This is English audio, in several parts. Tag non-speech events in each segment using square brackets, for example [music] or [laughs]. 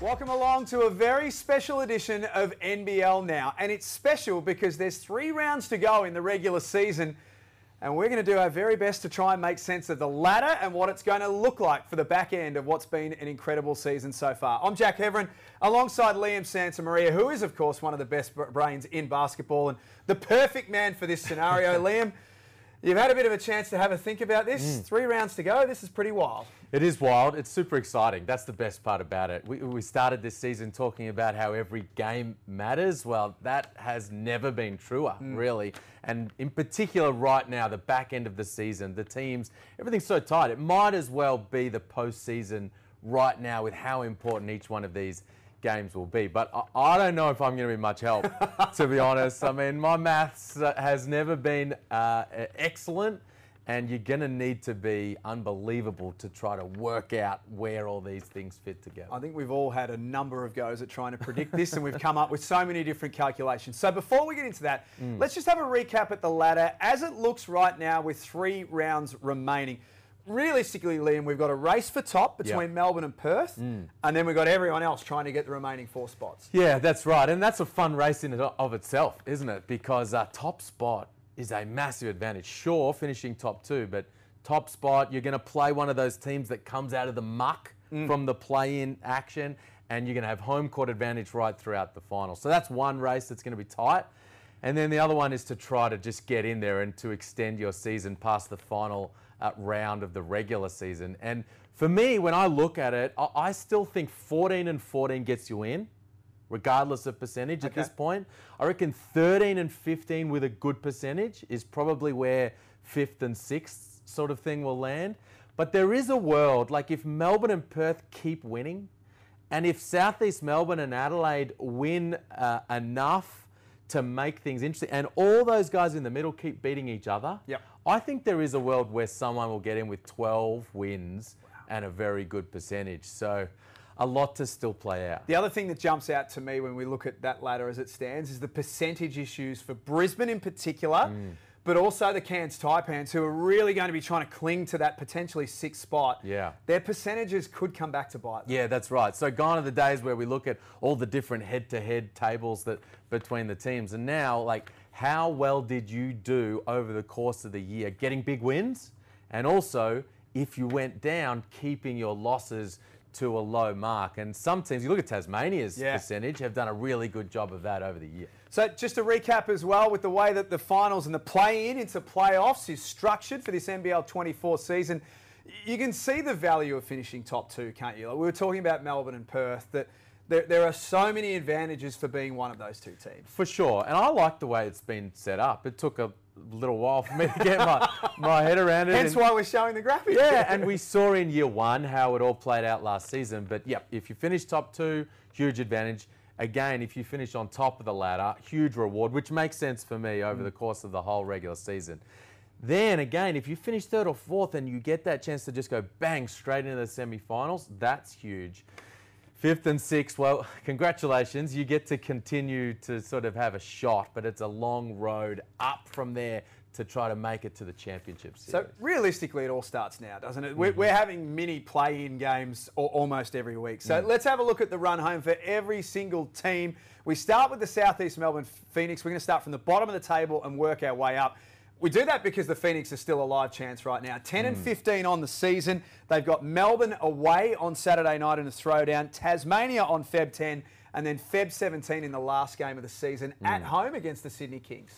Welcome along to a very special edition of NBL Now. And it's special because there's three rounds to go in the regular season. And we're going to do our very best to try and make sense of the ladder and what it's going to look like for the back end of what's been an incredible season so far. I'm Jack Heverin alongside Liam Santamaria, who is, of course, one of the best brains in basketball and the perfect man for this scenario. [laughs] Liam, You've had a bit of a chance to have a think about this. Mm. Three rounds to go. This is pretty wild. It is wild. It's super exciting. That's the best part about it. We, we started this season talking about how every game matters. Well, that has never been truer, mm. really. And in particular, right now, the back end of the season, the teams, everything's so tight. It might as well be the postseason right now with how important each one of these games will be. But I, I don't know if I'm going to be much help, [laughs] to be honest. I mean, my maths uh, has never been uh, excellent. And you're going to need to be unbelievable to try to work out where all these things fit together. I think we've all had a number of goes at trying to predict this, and we've come up with so many different calculations. So before we get into that, mm. let's just have a recap at the ladder as it looks right now with three rounds remaining realistically, Liam, we've got a race for top between yep. Melbourne and Perth, mm. and then we've got everyone else trying to get the remaining four spots. Yeah, that's right, and that's a fun race in and of itself, isn't it? Because uh, top spot is a massive advantage. Sure, finishing top two, but top spot, you're going to play one of those teams that comes out of the muck mm. from the play-in action, and you're going to have home court advantage right throughout the final. So that's one race that's going to be tight. And then the other one is to try to just get in there and to extend your season past the final uh, round of the regular season. And for me, when I look at it, I, I still think 14 and 14 gets you in, regardless of percentage okay. at this point. I reckon 13 and 15 with a good percentage is probably where fifth and sixth sort of thing will land. But there is a world, like if Melbourne and Perth keep winning, and if Southeast Melbourne and Adelaide win uh, enough to make things interesting. And all those guys in the middle keep beating each other. Yep. I think there is a world where someone will get in with 12 wins wow. and a very good percentage. So a lot to still play out. The other thing that jumps out to me when we look at that ladder as it stands is the percentage issues for Brisbane in particular. Mm but also the Cairns Taipans, who are really going to be trying to cling to that potentially sixth spot. Yeah. Their percentages could come back to bite. Them. Yeah, that's right. So gone are the days where we look at all the different head-to-head tables that between the teams, and now like how well did you do over the course of the year, getting big wins, and also if you went down, keeping your losses to a low mark. And some teams, you look at Tasmania's yeah. percentage, have done a really good job of that over the year. So just to recap as well, with the way that the finals and the play-in into playoffs is structured for this NBL 24 season, you can see the value of finishing top two, can't you? Like we were talking about Melbourne and Perth, that there, there are so many advantages for being one of those two teams. For sure. And I like the way it's been set up. It took a little while for me to get my, [laughs] my head around it. Hence why we're showing the graphic. Yeah, [laughs] and we saw in year one how it all played out last season. But yeah, if you finish top two, huge advantage. Again, if you finish on top of the ladder, huge reward, which makes sense for me over mm. the course of the whole regular season. Then again, if you finish third or fourth and you get that chance to just go bang straight into the semi-finals, that's huge. Fifth and sixth, well, [laughs] congratulations. You get to continue to sort of have a shot, but it's a long road up from there to try to make it to the championship series. So realistically, it all starts now, doesn't it? We're, mm-hmm. we're having mini play-in games almost every week. So mm. let's have a look at the run home for every single team. We start with the Southeast Melbourne Phoenix. We're going to start from the bottom of the table and work our way up. We do that because the Phoenix are still a live chance right now. 10 mm. and 15 on the season. They've got Melbourne away on Saturday night in a throwdown, Tasmania on Feb 10, and then Feb 17 in the last game of the season mm. at home against the Sydney Kings.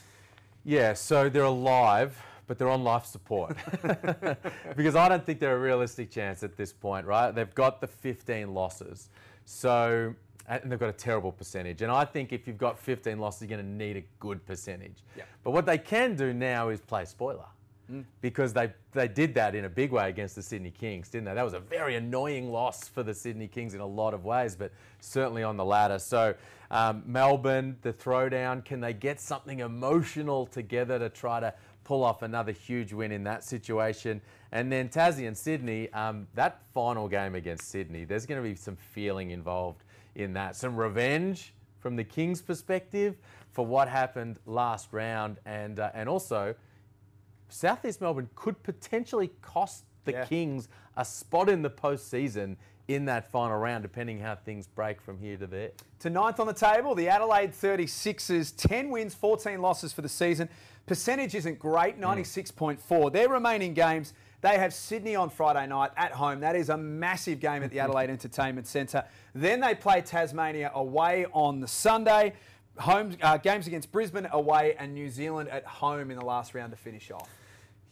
Yeah, so they're alive, but they're on life support. [laughs] [laughs] because I don't think they're a realistic chance at this point, right? They've got the 15 losses. So and they've got a terrible percentage. And I think if you've got 15 losses, you're going to need a good percentage. Yeah. But what they can do now is play spoiler. Mm. Because they, they did that in a big way against the Sydney Kings, didn't they? That was a very annoying loss for the Sydney Kings in a lot of ways, but certainly on the ladder. So, um, Melbourne, the throwdown, can they get something emotional together to try to pull off another huge win in that situation? And then Tassie and Sydney, um, that final game against Sydney, there's going to be some feeling involved in that. Some revenge from the Kings' perspective for what happened last round, and uh, and also Southeast Melbourne could potentially cost the Yeah. Kings a spot in the postseason in that final round, depending how things break from here to there. To ninth on the table, the Adelaide 36ers, 10 wins, 14 losses for the season. Percentage isn't great, 96.4. Their remaining games, they have Sydney on Friday night at home. That is a massive game at the Adelaide [laughs] Entertainment Centre. Then they play Tasmania away on the Sunday. Home uh, games against Brisbane away and New Zealand at home in the last round to finish off.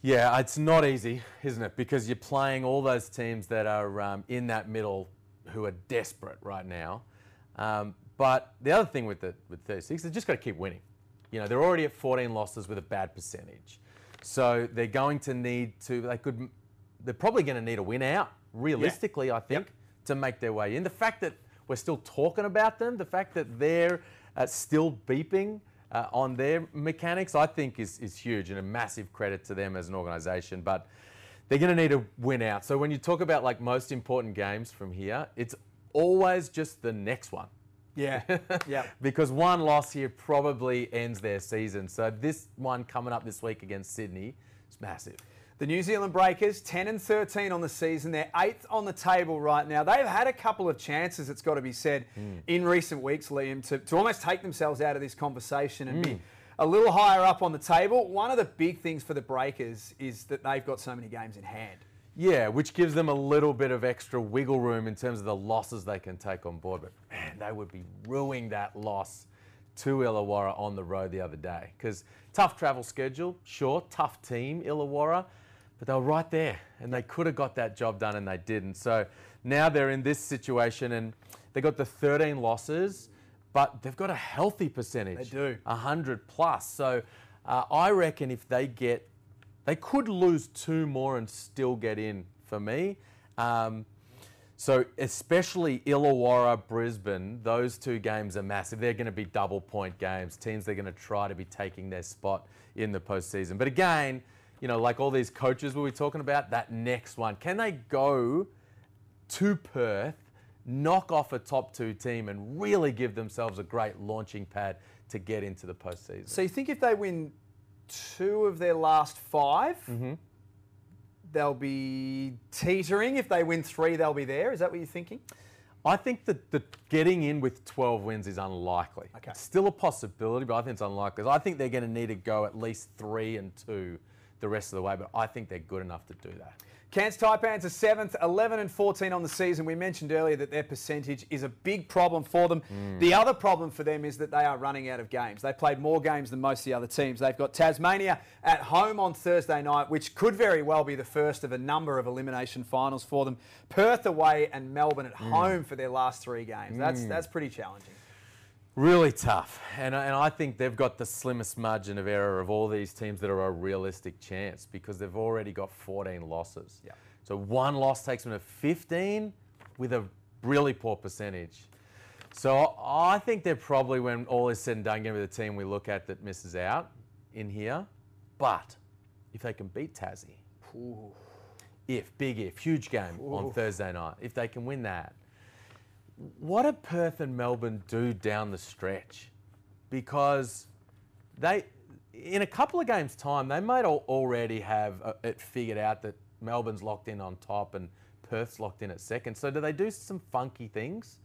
Yeah, it's not easy, isn't it? Because you're playing all those teams that are um, in that middle who are desperate right now. Um, but the other thing with the with 36, they've just got to keep winning. You know, they're already at 14 losses with a bad percentage. So they're going to need to, they could, they're probably going to need a win out, realistically, I think, to make their way in. The fact that we're still talking about them, the fact that they're uh, still beeping uh, on their mechanics, I think is, is huge and a massive credit to them as an organisation. But they're going to need a win out. So when you talk about like most important games from here, it's always just the next one. Yeah, [laughs] yeah. because one loss here probably ends their season. So this one coming up this week against Sydney is massive. The New Zealand Breakers, 10 and 13 on the season. They're eighth on the table right now. They've had a couple of chances, it's got to be said, hmm. in recent weeks, Liam, to, to almost take themselves out of this conversation and be hmm. a little higher up on the table. One of the big things for the Breakers is that they've got so many games in hand. Yeah, which gives them a little bit of extra wiggle room in terms of the losses they can take on board. But man, they would be ruining that loss to Illawarra on the road the other day. Because tough travel schedule, sure, tough team, Illawarra, but they were right there and they could have got that job done and they didn't. So now they're in this situation and they got the 13 losses, but they've got a healthy percentage. They do. 100 plus. So uh, I reckon if they get they could lose two more and still get in for me. Um, so especially Illawarra, Brisbane, those two games are massive. They're going to be double point games. Teams they're going to try to be taking their spot in the postseason. But again, you know, like all these coaches we were talking about, that next one, can they go to Perth, knock off a top two team, and really give themselves a great launching pad to get into the postseason? So you think if they win two of their last 5 Mm-hmm. they'll be teetering. If they win three, they'll be there. Is that what you're thinking? I think that the getting in with 12 wins is unlikely. Okay. It's still a possibility, but I think it's unlikely. I think they're going to need to go at least three and two the rest of the way, but I think they're good enough to do that. Cairns Taipans are seventh, 11 and 14 on the season. We mentioned earlier that their percentage is a big problem for them. The hmm. other problem for them is that they are running out of games. They played more games than most of the other teams. They've got Tasmania at home on Thursday night, which could very well be the first of a number of elimination finals for them. Perth away and Melbourne at hmm. home for their last three games. That's hmm. that's pretty challenging. Really tough. And, and I think they've got the slimmest margin of error of all these teams that are a realistic chance because they've already got 14 losses. Yeah. So one loss takes them to 15 with a really poor percentage. So I think they're probably, when all is said and done, going to be the team we look at that misses out in here. But if they can beat Tassie, if, big if, huge game on Thursday night, if they can win that, what do Perth and Melbourne do down the stretch? Because they, in a couple of games' time, they might already have uh, it figured out that Melbourne's locked in on top and Perth's locked in at second. So do they do some funky things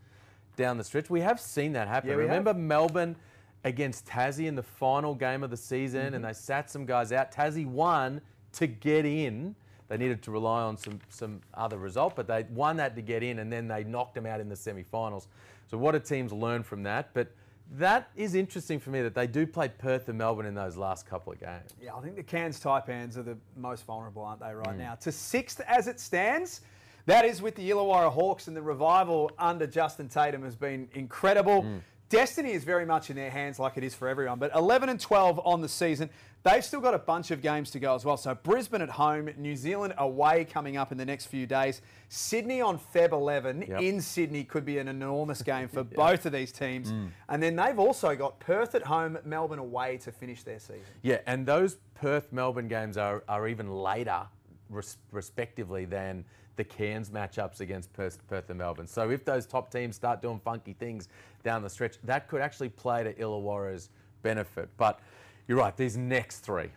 down the stretch? We have seen that happen. Yeah, we have. Remember Melbourne against Tassie in the final game of the season, and they sat some guys out. Tassie won to get in. They needed to rely on some some other result, but they won that to get in, and then they knocked them out in the semi-finals. So what do teams learn from that? But that is interesting for me that they do play Perth and Melbourne in those last couple of games. Yeah, I think the Cairns Taipans are the most vulnerable, aren't they, right hmm. now? To sixth as it stands, that is with the Illawarra Hawks, and the revival under Justin Tatum has been incredible. Hmm. Destiny is very much in their hands, like it is for everyone. But 11 and 12 on the season. They've still got a bunch of games to go as well. So Brisbane at home, New Zealand away coming up in the next few days. Sydney on Feb 11 Yep. in Sydney could be an enormous [laughs] game for both of these teams. Mm. And then they've also got Perth at home, Melbourne away to finish their season. Yeah, and those Perth Melbourne games are, are even later, res- respectively, than the Cairns matchups against Perth, Perth and Melbourne. So if those top teams start doing funky things down the stretch, that could actually play to Illawarra's benefit. But you're right, these next three,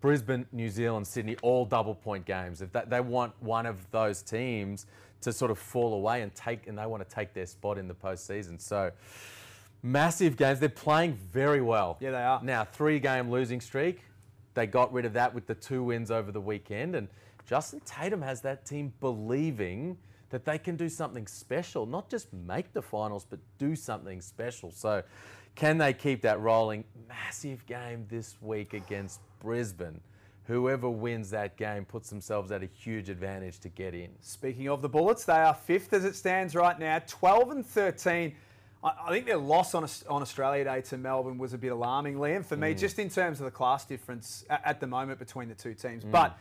Brisbane, New Zealand, Sydney, all double point games. If that, they want one of those teams to sort of fall away and take, and they want to take their spot in the postseason. So massive games. They're playing very well. Yeah, they are. Now three game losing streak. They got rid of that with the two wins over the weekend, and Justin Tatum has that team believing that they can do something special, not just make the finals, but do something special. So, can they keep that rolling? Massive game this week against Brisbane. Whoever wins that game puts themselves at a huge advantage to get in. Speaking of the Bullets, they are fifth as it stands right now, 12 and 13. I I think their loss on, on Australia Day to Melbourne was a bit alarming, Liam, for me, mm. just in terms of the class difference at the moment between the two teams. Mm. But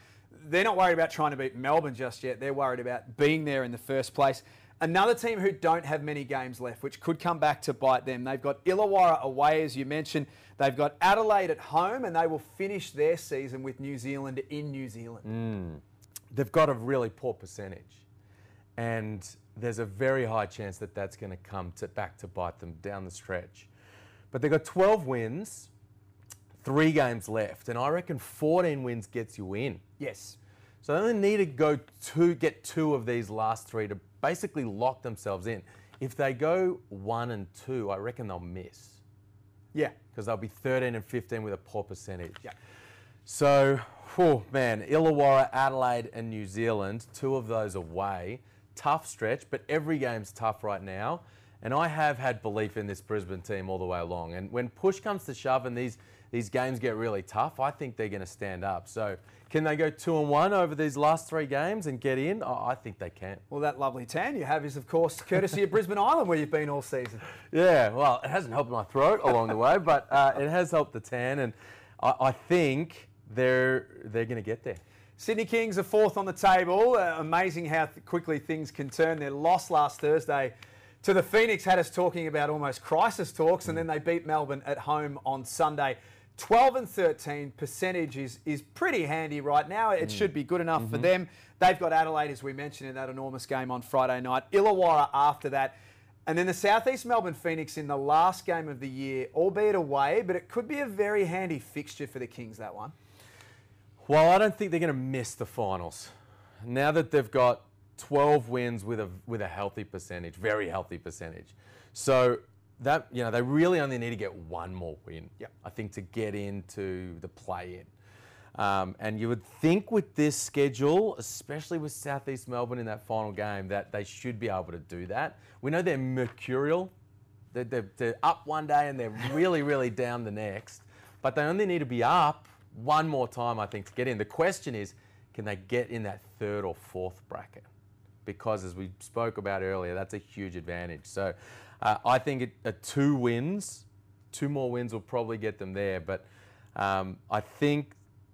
they're not worried about trying to beat Melbourne just yet. They're worried about being there in the first place. Another team who don't have many games left, which could come back to bite them. They've got Illawarra away, as you mentioned. They've got Adelaide at home, and they will finish their season with New Zealand in New Zealand. Mm. they've got a really poor percentage, and there's a very high chance that that's going to come to back to bite them down the stretch. But they've got 12 wins, three games left, and I reckon 14 wins gets you in. Yes. So they only need to go to get two of these last three to basically lock themselves in. If they go one and two, I reckon they'll miss Yeah. because they'll be 13 and 15 with a poor percentage. Yeah. So, oh man, Illawarra, Adelaide, and New Zealand, two of those away. Tough stretch, but every game's tough right now. And I have had belief in this Brisbane team all the way along. And when push comes to shove and these, these games get really tough, I think they're going to stand up. So, can they go two and one over these last three games and get in? I I think they can. Well, that lovely tan you have is, of course, courtesy of Brisbane [laughs] Island, where you've been all season. Yeah, well, it hasn't helped my throat along the way, but uh, it has helped the tan, and I, I think they're they're going to get there. Sydney Kings are fourth on the table. Uh, amazing how th- quickly things can turn. Their loss last Thursday to the Phoenix had us talking about almost crisis talks, and then they beat Melbourne at home on Sunday. 12 and 13 percentage is, is pretty handy right now. It mm. should be good enough for mm-hmm. them. They've got Adelaide, as we mentioned, in that enormous game on Friday night. Illawarra after that. And then the Southeast Melbourne Phoenix in the last game of the year, albeit away, but it could be a very handy fixture for the Kings, that one. Well, I don't think they're going to miss the finals. Now that they've got 12 wins with a with a healthy percentage, very healthy percentage. So that you know they really only need to get one more win. Yep. I think to get into the play-in. Um, and you would think with this schedule, especially with Southeast Melbourne in that final game, that they should be able to do that. We know they're mercurial. They're, they're, they're up one day and they're really, really down the next. But they only need to be up one more time, I think, to get in. The question is, can they get in that third or fourth bracket? Because as we spoke about earlier, that's a huge advantage. So uh, I think it, uh, two wins, two more wins will probably get them there. But um, I think,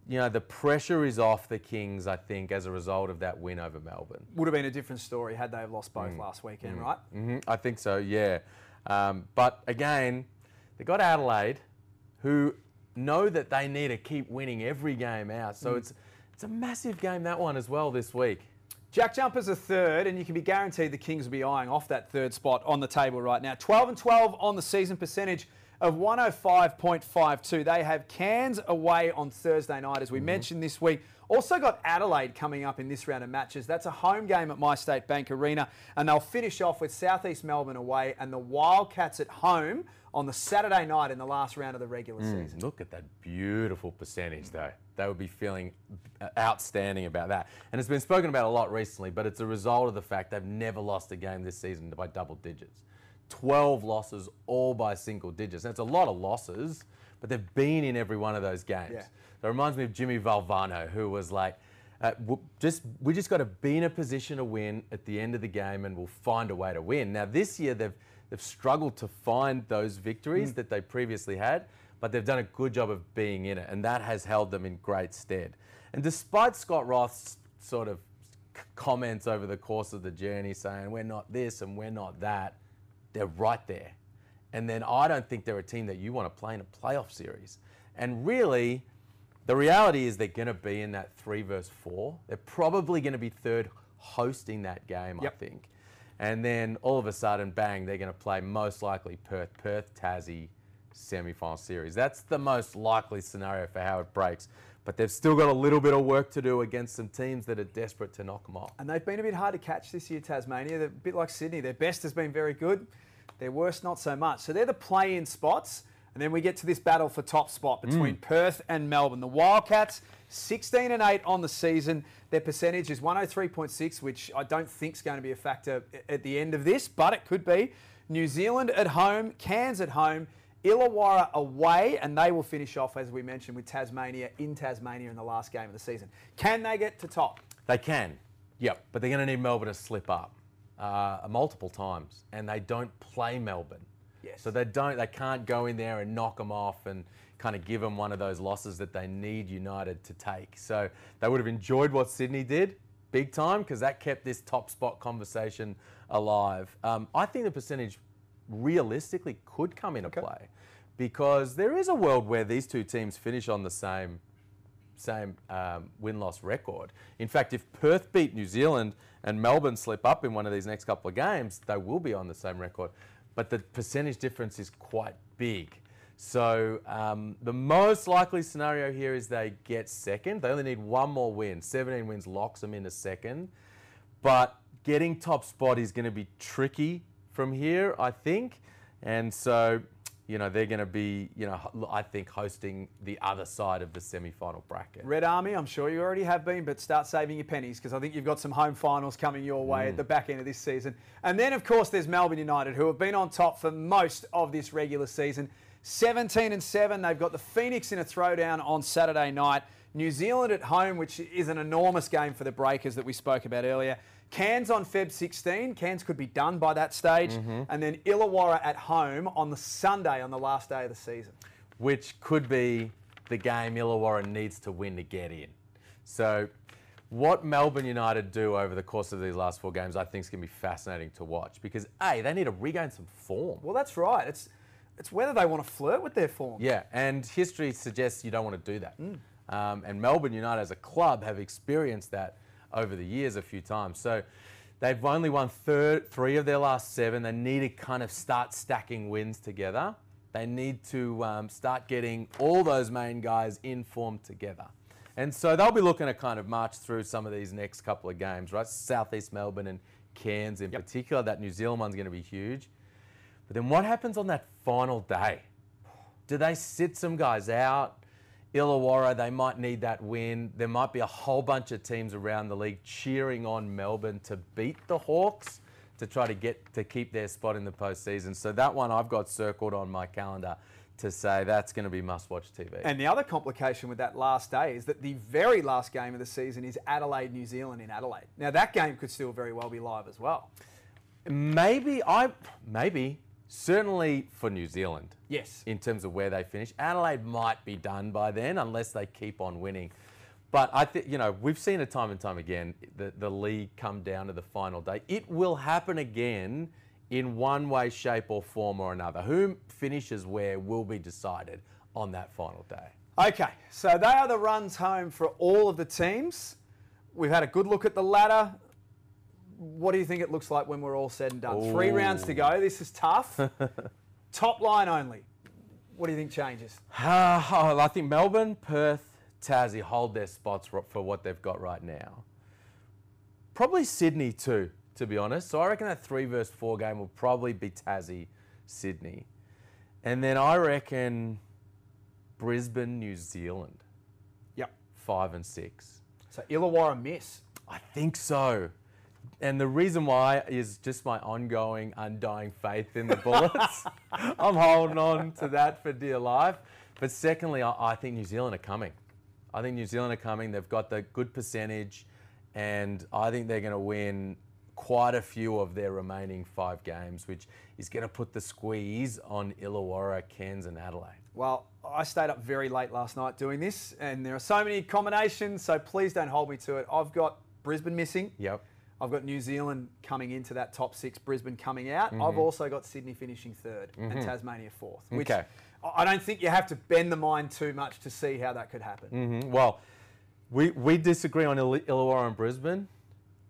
you know, the pressure is off the Kings, I think, as a result of that win over Melbourne. Would have been a different story had they have lost both last weekend, right? hmm I think so, yeah. Um, but again, they got Adelaide, who know that they need to keep winning every game out. So it's it's a massive game that one as well this week. Jack Jumpers a third, and you can be guaranteed the Kings will be eyeing off that third spot on the table right now. 12 and 12 on the season percentage of 105.52. They have Cairns away on Thursday night, as we mm-hmm. mentioned this week. Also got Adelaide coming up in this round of matches. That's a home game at My State Bank Arena, and they'll finish off with Southeast Melbourne away and the Wildcats at home on the Saturday night in the last round of the regular season. Look at that beautiful percentage, though. They would be feeling uh, outstanding about that. And it's been spoken about a lot recently, but it's a result of the fact they've never lost a game this season by double digits. 12 losses, all by single digits. That's a lot of losses, but they've been in every one of those games. Yeah. That reminds me of Jimmy Valvano, who was like, uh, just we just got to be in a position to win at the end of the game, and we'll find a way to win. Now this year they've they've struggled to find those victories mm. that they previously had, but they've done a good job of being in it, and that has held them in great stead. And despite Scott Roth's sort of comments over the course of the journey saying we're not this and we're not that, they're right there. And then I don't think they're a team that you want to play in a playoff series. And really, the reality is they're going to be in that three versus four. They're probably going to be third hosting that game, Yep. I think. And then all of a sudden, bang, they're going to play most likely Perth, Perth, Tassie semi final series. That's the most likely scenario for how it breaks. but they've still got a little bit of work to do against some teams that are desperate to knock them off. And they've been a bit hard to catch this year, Tasmania. They're a bit like Sydney. Their best has been very good, their worst not so much. So they're the play in spots. And then we get to this battle for top spot between Mm. Perth and Melbourne. The Wildcats, 16 and 8 on the season. Their percentage is 103.6, which I don't think is going to be a factor at the end of this, but it could be. New Zealand at home, Cairns at home, Illawarra away, and they will finish off, as we mentioned, with Tasmania in Tasmania in the last game of the season. Can they get to top? They can, yep, but they're going to need Melbourne to slip up uh, multiple times, and they don't play Melbourne. Yes. So they don't, they can't go in there and knock them off and kind of give them one of those losses that they need United to take. So they would have enjoyed what Sydney did big time because that kept this top spot conversation alive. Um, I think the percentage realistically could come into play because there is a world where these two teams finish on the same same um, win loss record. In fact, if Perth beat New Zealand and Melbourne slip up in one of these next couple of games, they will be on the same record. But the percentage difference is quite big. So um, the most likely scenario here is they get second. They only need one more win. 17 wins locks them into second. But getting top spot is going to be tricky from here, I think. And so, you know, they're going to be, you know, I think hosting the other side of the semi-final bracket. Red Army, I'm sure you already have been, but start saving your pennies because I think you've got some home finals coming your way at the back end of this season. And then, of course, there's Melbourne United, who have been on top for most of this regular season. 17 and 7. They've got the Phoenix in a throwdown on Saturday night. New Zealand at home, which is an enormous game for the Breakers that we spoke about earlier. Cairns on Feb 16. Cairns could be done by that stage. Mm-hmm. And then Illawarra at home on the Sunday on the last day of the season. which could be the game Illawarra needs to win to get in. So, what Melbourne United do over the course of these last four games, I think is going to be fascinating to watch because a they need to regain some form. Well, that's right. It's it's whether they want to flirt with their form. Yeah, and history suggests you don't want to do that. Um, and Melbourne United as a club have experienced that over the years a few times. So they've only won third, three of their last seven. They need to kind of start stacking wins together. They need to um, start getting all those main guys in form together. And so they'll be looking to kind of march through some of these next couple of games, right? Southeast Melbourne and Cairns in particular. That New Zealand one's going to be huge. But then what happens on that final day? Do they sit some guys out? Illawarra, they might need that win. There might be a whole bunch of teams around the league cheering on Melbourne to beat the Hawks to try to get to keep their spot in the postseason. So that one I've got circled on my calendar to say that's going to be must-watch TV. And the other complication with that last day is that the very last game of the season is Adelaide, New Zealand in Adelaide. Now that game could still very well be live as well. maybe I, maybe certainly for New Zealand. Yes. in terms of where they finish. Adelaide might be done by then unless they keep on winning. But I think, you know, we've seen it time and time again, the, the league come down to the final day. It will happen again in one way, shape, or form or another. Who finishes where will be decided on that final day. Okay, so they are the runs home for all of the teams. We've had a good look at the ladder. What do you think it looks like when we're all said and done? Three rounds to go. This is tough. [laughs] Top line only. What do you think changes? Uh, [sighs] I think Melbourne, Perth, Tassie hold their spots for what they've got right now. Probably Sydney too, to be honest. So I reckon that three versus four game will probably be Tassie, Sydney. And then I reckon Brisbane, New Zealand, Yep. five and six. So Illawarra miss. I think so. And the reason why is just my ongoing, undying faith in the Bullets. [laughs] I'm holding on to that for dear life. But secondly, I, I think New Zealand are coming. I think New Zealand are coming. They've got the good percentage, and I think they're going to win quite a few of their remaining five games, which is going to put the squeeze on Illawarra, Cairns, and Adelaide. Well, I stayed up very late last night doing this, and there are so many combinations, so please don't hold me to it. I've got Brisbane missing. Yep. I've got New Zealand coming into that top six, Brisbane coming out. I've also got Sydney finishing 3rd and Tasmania fourth. Which Okay. I don't think you have to bend the mind too much to see how that could happen. Mm, Well, we, we disagree on Ill- Illawarra and Brisbane,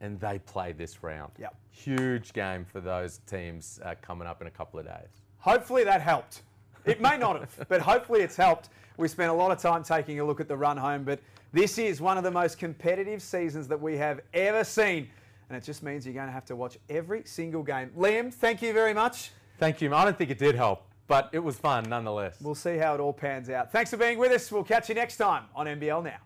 and they play this round. Yep. Huge game for those teams uh, coming up in a couple of days. Hopefully that helped. It may not have, [laughs] but hopefully it's helped. We spent a lot of time taking a look at the run home, but this is one of the most competitive seasons that we have ever seen. And it just means you're going to have to watch every single game. Liam, thank you very much. Thank you. I don't think it did help, but it was fun nonetheless. We'll see how it all pans out. Thanks for being with us. We'll catch you next time on NBL Now.